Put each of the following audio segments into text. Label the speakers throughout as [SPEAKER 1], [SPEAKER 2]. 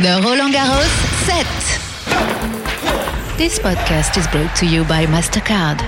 [SPEAKER 1] The Roland Garros set. This podcast is brought to you by MasterCard.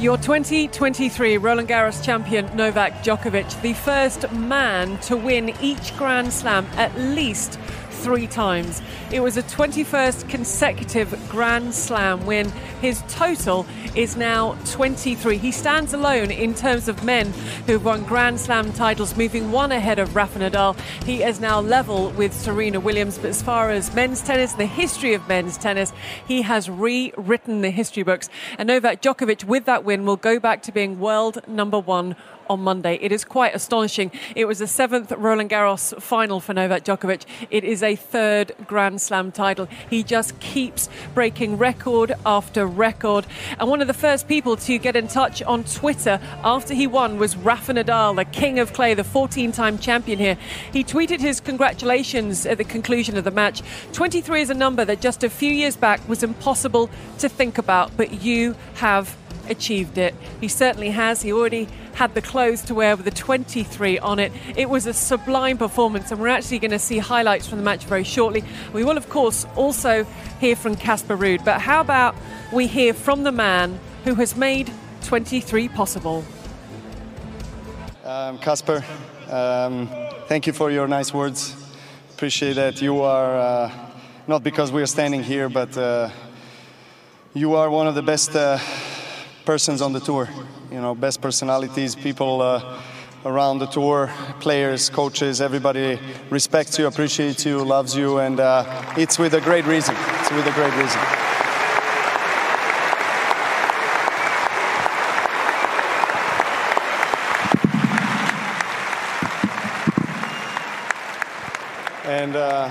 [SPEAKER 2] Your 2023 Roland Garros champion Novak Djokovic, the first man to win each Grand Slam at least three times. It was a 21st consecutive Grand Slam win. His total is now 23. He stands alone in terms of men who've won Grand Slam titles, moving one ahead of Rafa Nadal. He is now level with Serena Williams. But as far as men's tennis, the history of men's tennis, he has rewritten the history books. And Novak Djokovic, with that win, will go back to being world number one on Monday. It is quite astonishing. It was the seventh Roland Garros final for Novak Djokovic. It is a third Grand Slam title. He just keeps breaking record after record. And one of the first people to get in touch on Twitter after he won was Rafa Nadal, the king of clay, the 14 time champion here. He tweeted his congratulations at the conclusion of the match. 23 is a number that just a few years back was impossible to think about, but you have achieved it. He certainly has. He already had the clothes to wear with the 23 on it. It was a sublime performance, and we're actually going to see highlights from the match very shortly. We will, of course, also hear from Casper Ruud. But how about we hear from the man who has made 23 possible?
[SPEAKER 3] Um, Casper, um, thank you for your nice words. Appreciate that. You are uh, not because we are standing here, but uh, you are one of the best. Uh, persons on the tour. You know, best personalities, people uh, around the tour, players, coaches, everybody respects you, appreciates you, loves you, and uh, it's with a great reason. It's with a great reason. And uh,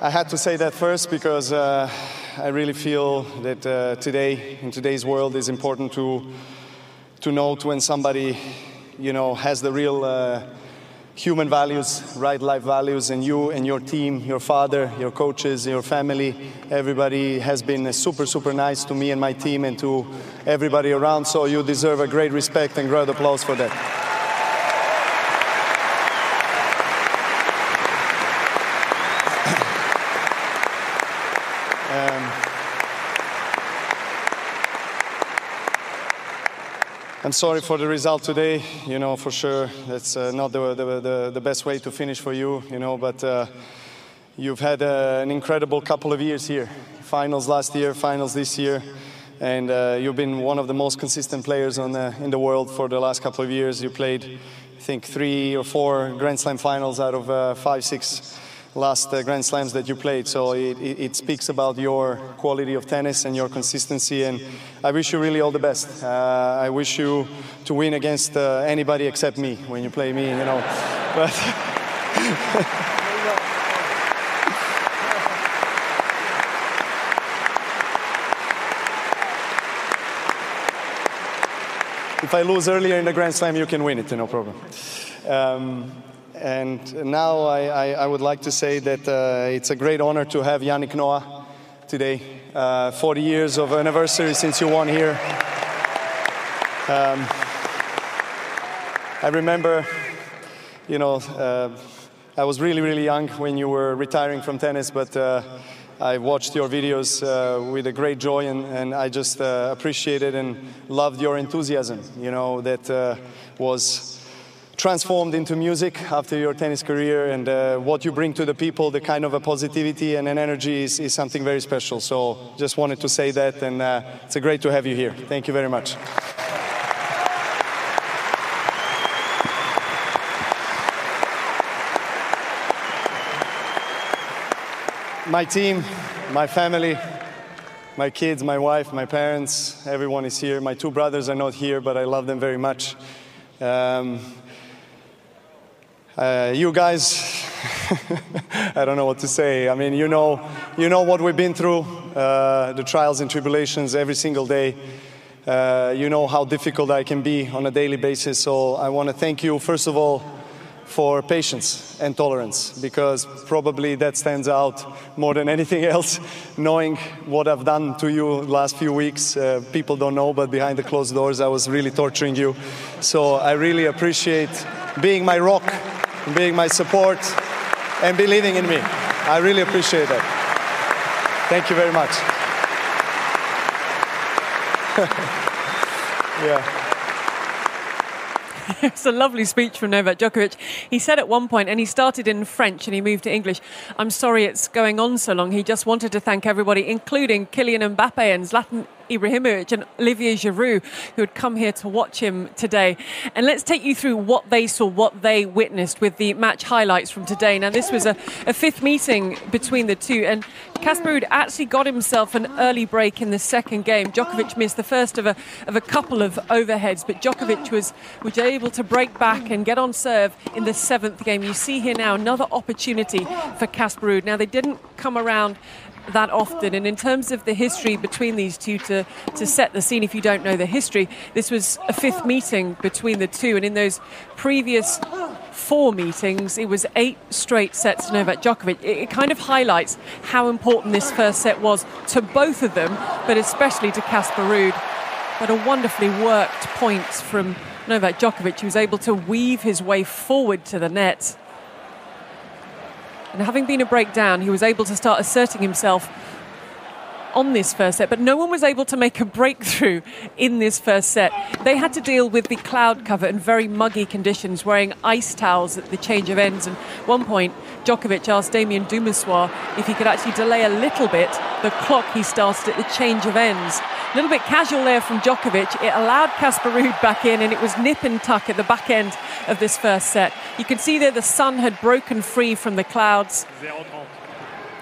[SPEAKER 3] I had to say that first because uh, I really feel that uh, today, in today's world, is important to to note when somebody, you know, has the real uh, human values, right life values, and you and your team, your father, your coaches, your family, everybody has been super, super nice to me and my team and to everybody around. So you deserve a great respect and great applause for that. I'm sorry for the result today. You know, for sure, that's uh, not the, the, the, best way to finish for you, you know, but uh, you've had uh, an incredible couple of years here. Finals last year, finals this year, and uh, you've been one of the most consistent players on the, in the world for the last couple of years. You played, I think, three or four Grand Slam finals out of uh, five, six last uh, Grand Slams that you played. So it, it, it, speaks about your quality of tennis and your consistency. And I wish you really all the best. Uh, I wish you to win against uh, anybody except me when you play me, you know. But if I lose earlier in the Grand Slam, you can win it, no problem. Um, and now I, I, I, would like to say that uh, it's a great honor to have Yannick Noah today. Uh, 40 years of anniversary since you won here. Um, I remember, you know, uh, I was really, really young when you were retiring from tennis, but uh, I watched your videos uh, with a great joy and, and I just uh, appreciated and loved your enthusiasm, you know, that was transformed into music after your tennis career and uh, what you bring to the people the kind of a positivity and an energy is, is something very special. So just wanted to say that and uh, it's great to have you here. Thank you very much. My team my family my kids my wife my parents everyone is here. My two brothers are not here but i love them very much. Um, uh, you guys, I don't know what to say. I mean, you know, you know what we've been through, uh, the trials and tribulations every single day. Uh, you know how difficult I can be on a daily basis. So I want to thank you, first of all, for patience and tolerance because probably that stands out more than anything else. Knowing what I've done to you last few weeks, uh, people don't know, but behind the closed doors, I was really torturing you. So I really appreciate being my rock, being my support, and believing in me. I really appreciate that. Thank you very much. yeah.
[SPEAKER 2] it's a lovely speech from Novak Djokovic. He said at one point, and he started in French and he moved to English, I'm sorry it's going on so long. He just wanted to thank everybody, including Kylian Mbappe and Zlatan Ibrahimovic and uh, Olivier Giroud, who had come here to watch him today. And let's take you through what they saw, what they witnessed with the match highlights from today. Now, this was a, a fifth meeting between the two, and Casper Ruud actually got himself an early break in the second game. Djokovic missed the first of a, of a couple of overheads, but Djokovic was, was able to break back and get on serve in the seventh game. You see here now another opportunity for Casper Ruud. Now, they didn't come around that often. And in terms of the history between these two, to, to set the scene, if you don't know the history, this was a fifth meeting between the two. And in those previous four meetings, it was eight straight sets to Novak Djokovic. It, it kind of highlights how important this first set was to both of them, but especially to Casper Ruud. But a wonderfully worked point from Novak Djokovic, who was able to weave his way forward to the net and having been a breakdown, he was able to start asserting himself on this first set, but no one was able to make a breakthrough in this first set. They had to deal with the cloud cover and very muggy conditions, wearing ice towels at the change of ends. And at one point, Djokovic asked Damien Dumusois if he could actually delay a little bit the clock he started at the change of ends. A little bit casual there from Djokovic. It allowed Casper Ruud back in, and it was nip and tuck at the back end of this first set. You can see there the sun had broken free from the clouds.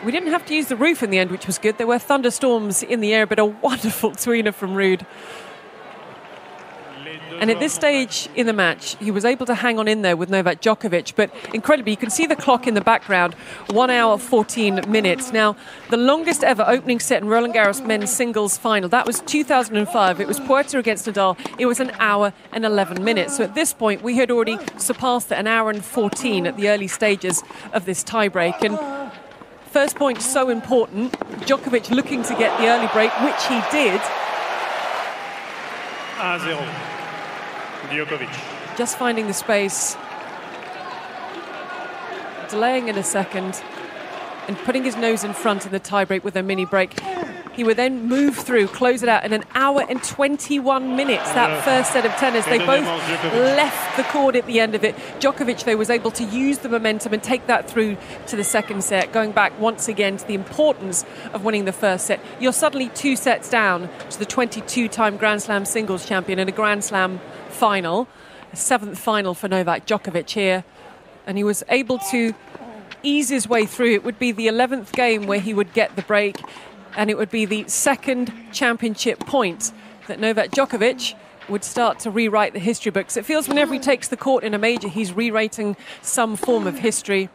[SPEAKER 2] We didn't have to use the roof in the end, which was good. There were thunderstorms in the air, but a wonderful tweener from Ruud. And at this stage in the match, he was able to hang on in there with Novak Djokovic. But incredibly, you can see the clock in the background, one hour 14 minutes. Now, the longest ever opening set in Roland Garros men's singles final, that was 2005. It was Puerta against Nadal. It was an hour and 11 minutes. So at this point, we had already surpassed an hour and 14 at the early stages of this tiebreak. And first point so important. Djokovic looking to get the early break, which he did.
[SPEAKER 4] 1-0. Djokovic.
[SPEAKER 2] Just finding the space, delaying in a second, and putting his nose in front in the tiebreak with a mini break. He would then move through, close it out in an hour and 21 minutes. That first set of tennis, they both left the court at the end of it. Djokovic, though, was able to use the momentum and take that through to the second set, going back once again to the importance of winning the first set. You're suddenly two sets down to the 22 time Grand Slam singles champion in a Grand Slam final, a seventh final for Novak Djokovic here. And he was able to ease his way through. It would be the 11th game where he would get the break, and it would be the second championship point that Novak Djokovic would start to rewrite the history books. It feels whenever he takes the court in a major, he's rewriting some form of history.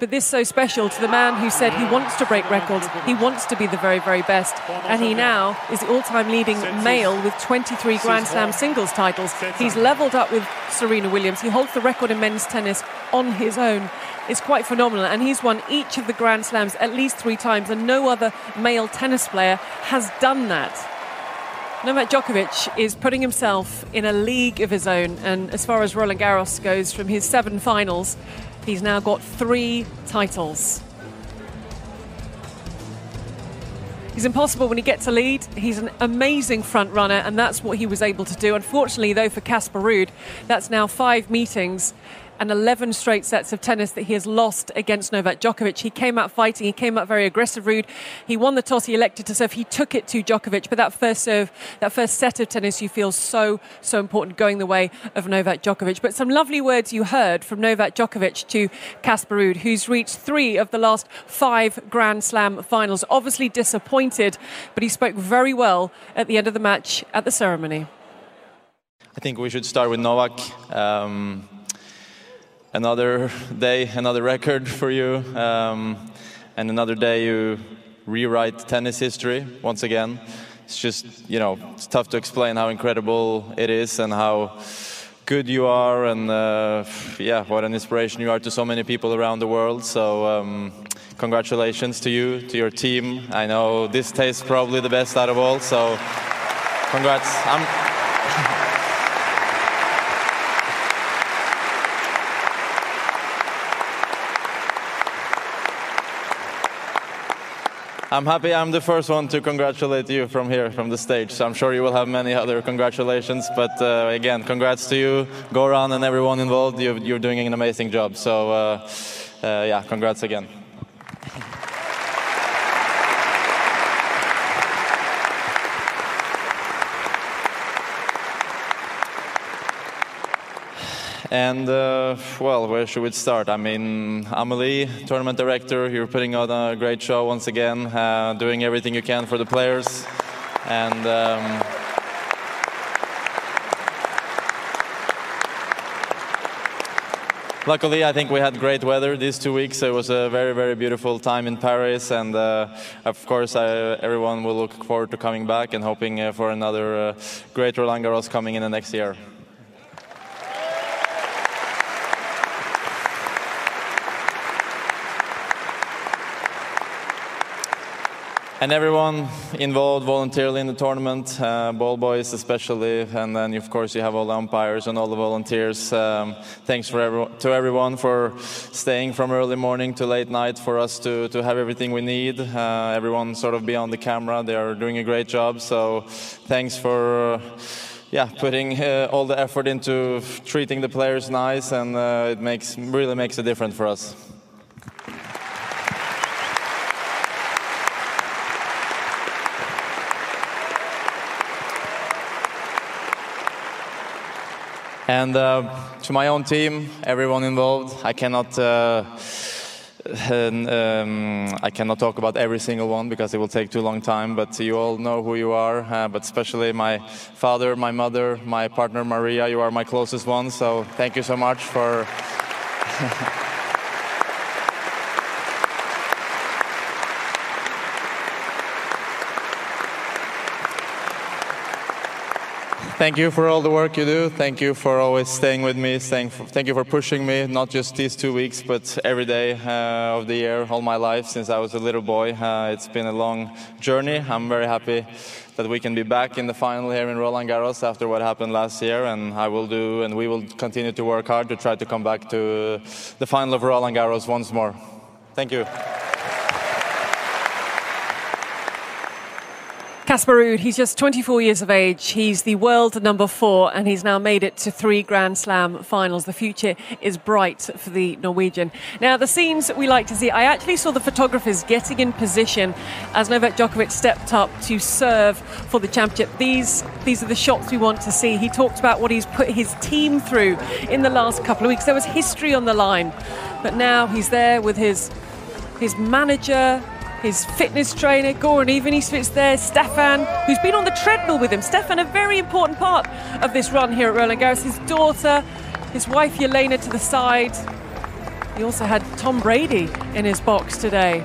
[SPEAKER 2] But this so special to the man who said he wants to break records, he wants to be the very, very best. And he now is the all time leading male with 23 Grand Slam singles titles. He's leveled up with Serena Williams. He holds the record in men's tennis on his own. It's quite phenomenal. And he's won each of the Grand Slams at least three times, and no other male tennis player has done that. Novak Djokovic is putting himself in a league of his own, and as far as Roland Garros goes, from his seven finals, He's now got three titles. He's impossible when he gets a lead. He's an amazing front runner, and that's what he was able to do. Unfortunately, though, for Casper Ruud, that's now five meetings and 11 straight sets of tennis that he has lost against Novak Djokovic. He came out fighting, he came out very aggressive, Ruud. He won the toss, he elected to serve, he took it to Djokovic, but that first serve, that first set of tennis you feel so, so important going the way of Novak Djokovic. But some lovely words you heard from Novak Djokovic to Casper Ruud, who's reached three of the last five Grand Slam finals. Obviously disappointed, but he spoke very well at the end of the match at the ceremony.
[SPEAKER 5] I think we should start with Novak. Um, another day, another record for you, um, and another day you rewrite tennis history once again. It's just, you know, it's tough to explain how incredible it is and how good you are, and uh, yeah, what an inspiration you are to so many people around the world. So. Um, congratulations to you, to your team. I know this tastes probably the best out of all, so congrats. I'm I'm happy I'm the first one to congratulate you from here, from the stage. So I'm sure you will have many other congratulations. But uh, again, congrats to you, Goran, and everyone involved. You're, you're doing an amazing job. So uh, uh, yeah, congrats again. And uh, well, where should we start? I mean, Amelie, tournament director, you're putting on a great show once again, uh, doing everything you can for the players. And um, luckily, I think we had great weather these two weeks. It was a very, very beautiful time in Paris, and uh, of course, everyone will look forward to coming back and hoping uh, for another uh, great Roland Garros coming in the next year. And everyone involved voluntarily in the tournament, uh, ball boys especially, and then of course you have all the umpires and all the volunteers. Um, thanks for every, to everyone for staying from early morning to late night for us to, to have everything we need. Uh, everyone sort of beyond the camera, they are doing a great job. So thanks for. Uh, yeah, putting uh, all the effort into treating the players nice, and uh, it makes really makes a difference for us. And uh, to my own team, everyone involved, I cannot. Uh, um, I cannot talk about every single one because it will take too long time. But you all know who you are. Uh, but especially my father, my mother, my partner Maria. You are my closest ones. So thank you so much for. Thank you for all the work you do. Thank you for always staying with me. Thank, you for pushing me, not just these two weeks, but every day uh, of the year, all my life since I was a little boy. Uh, it's been a long journey. I'm very happy that we can be back in the final here in Roland Garros after what happened last year, and I will do, and we will continue to work hard to try to come back to the final of Roland Garros once more. Thank you.
[SPEAKER 2] Casper Ruud, he's just 24 years of age. He's the world number four, and he's now made it to three Grand Slam finals. The future is bright for the Norwegian. Now, the scenes we like to see, I actually saw the photographers getting in position as Novak Djokovic stepped up to serve for the championship. These, these are the shots we want to see. He talked about what he's put his team through in the last couple of weeks. There was history on the line, but now he's there with his, his manager, his fitness trainer, Goran Ivanisevic there, Stefan, who's been on the treadmill with him. Stefan, a very important part of this run here at Roland Garros. His daughter, his wife Jelena to the side. He also had Tom Brady in his box today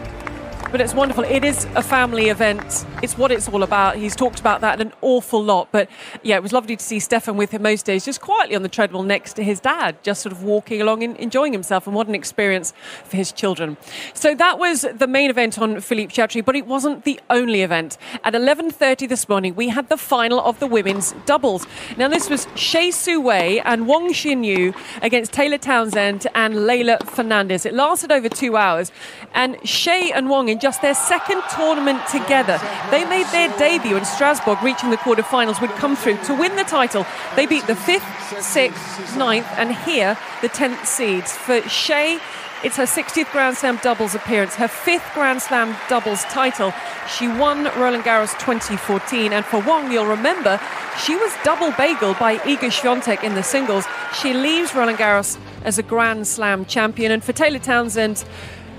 [SPEAKER 2] but it's wonderful. It is a family event. It's what it's all about. He's talked about that an awful lot. But yeah, it was lovely to see Stefan with him most days, just quietly on the treadmill next to his dad, just sort of walking along and enjoying himself. And what an experience for his children. So that was the main event on Philippe Chatrier, but it wasn't the only event. At 11:30 this morning, we had the final of the women's doubles. Now this was Hsieh Su-wei and Wang Xinyu against Taylor Townsend and Leylah Fernandez. It lasted over two hours, and Hsieh and Wang in just their second tournament together. They made their debut in Strasbourg, reaching the quarterfinals, would come through to win the title. They beat the fifth, sixth, ninth, and here the tenth seeds. For Hsieh, it's her 60th Grand Slam doubles appearance, her fifth Grand Slam doubles title. She won Roland Garros 2014, and for Wang, you'll remember, she was double bageled by Iga Swiatek in the singles. She leaves Roland Garros as a Grand Slam champion, and for Taylor Townsend,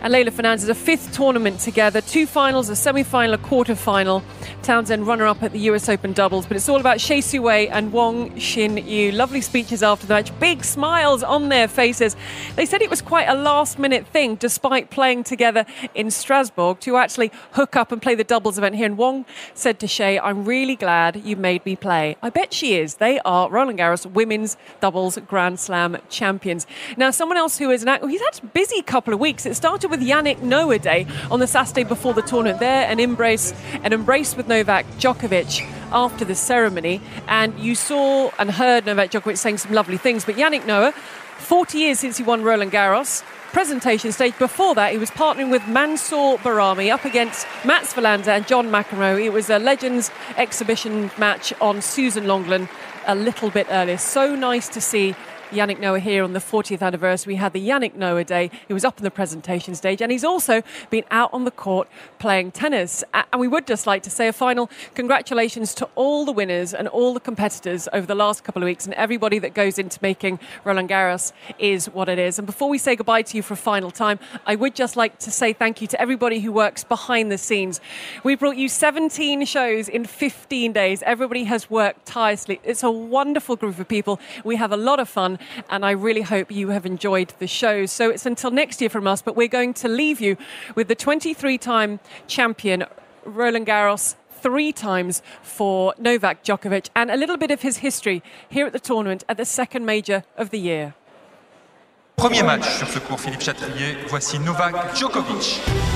[SPEAKER 2] and Leylah Fernandez, a fifth tournament together, two finals, a semi-final, a quarter-final. Townsend runner-up at the US Open doubles, but it's all about Hsieh Su-wei and Wang Xinyu. Lovely speeches after the match, big smiles on their faces. They said it was quite a last-minute thing, despite playing together in Strasbourg, to actually hook up and play the doubles event here. And Wang said to Hsieh, "I'm really glad you made me play." I bet she is. They are Roland Garros women's doubles Grand Slam champions. Now, someone else who is an he's had a busy couple of weeks. It started with Yannick Noah Day on the Saturday before the tournament. There, an embrace, an embrace with Novak Djokovic after the ceremony, and you saw and heard Novak Djokovic saying some lovely things. But Yannick Noah, 40 years since he won Roland Garros, presentation stage. Before that, he was partnering with Mansour Bahrami up against Mats Wilander and John McEnroe. It was a Legends exhibition match on Suzanne Lenglen a little bit earlier. So nice to see Yannick Noah here on the 40th anniversary. We had the Yannick Noah Day. He was up on the presentation stage and he's also been out on the court playing tennis. And we would just like to say a final congratulations to all the winners and all the competitors over the last couple of weeks and everybody that goes into making Roland Garros is what it is. And before we say goodbye to you for a final time, I would just like to say thank you to everybody who works behind the scenes. We brought you 17 shows in 15 days. Everybody has worked tirelessly. It's a wonderful group of people. We have a lot of fun and I really hope you have enjoyed the show. So it's until next year from us, but we're going to leave you with the 23 time champion, Roland Garros three times for Novak Djokovic and a little bit of his history here at the tournament at the second major of the year.
[SPEAKER 6] Premier match sur ce cours Philippe Chatrier, voici
[SPEAKER 7] Novak Djokovic.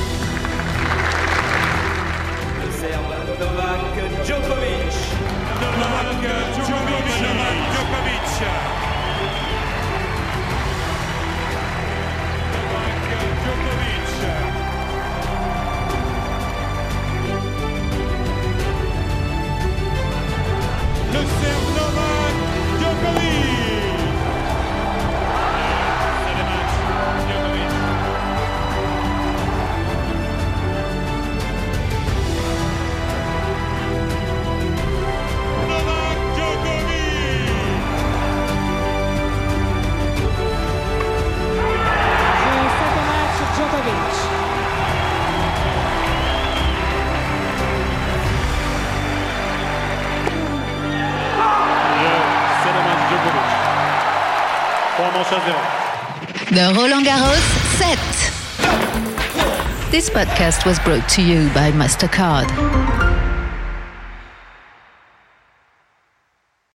[SPEAKER 1] The Roland Garros set. This podcast was brought to you by MasterCard.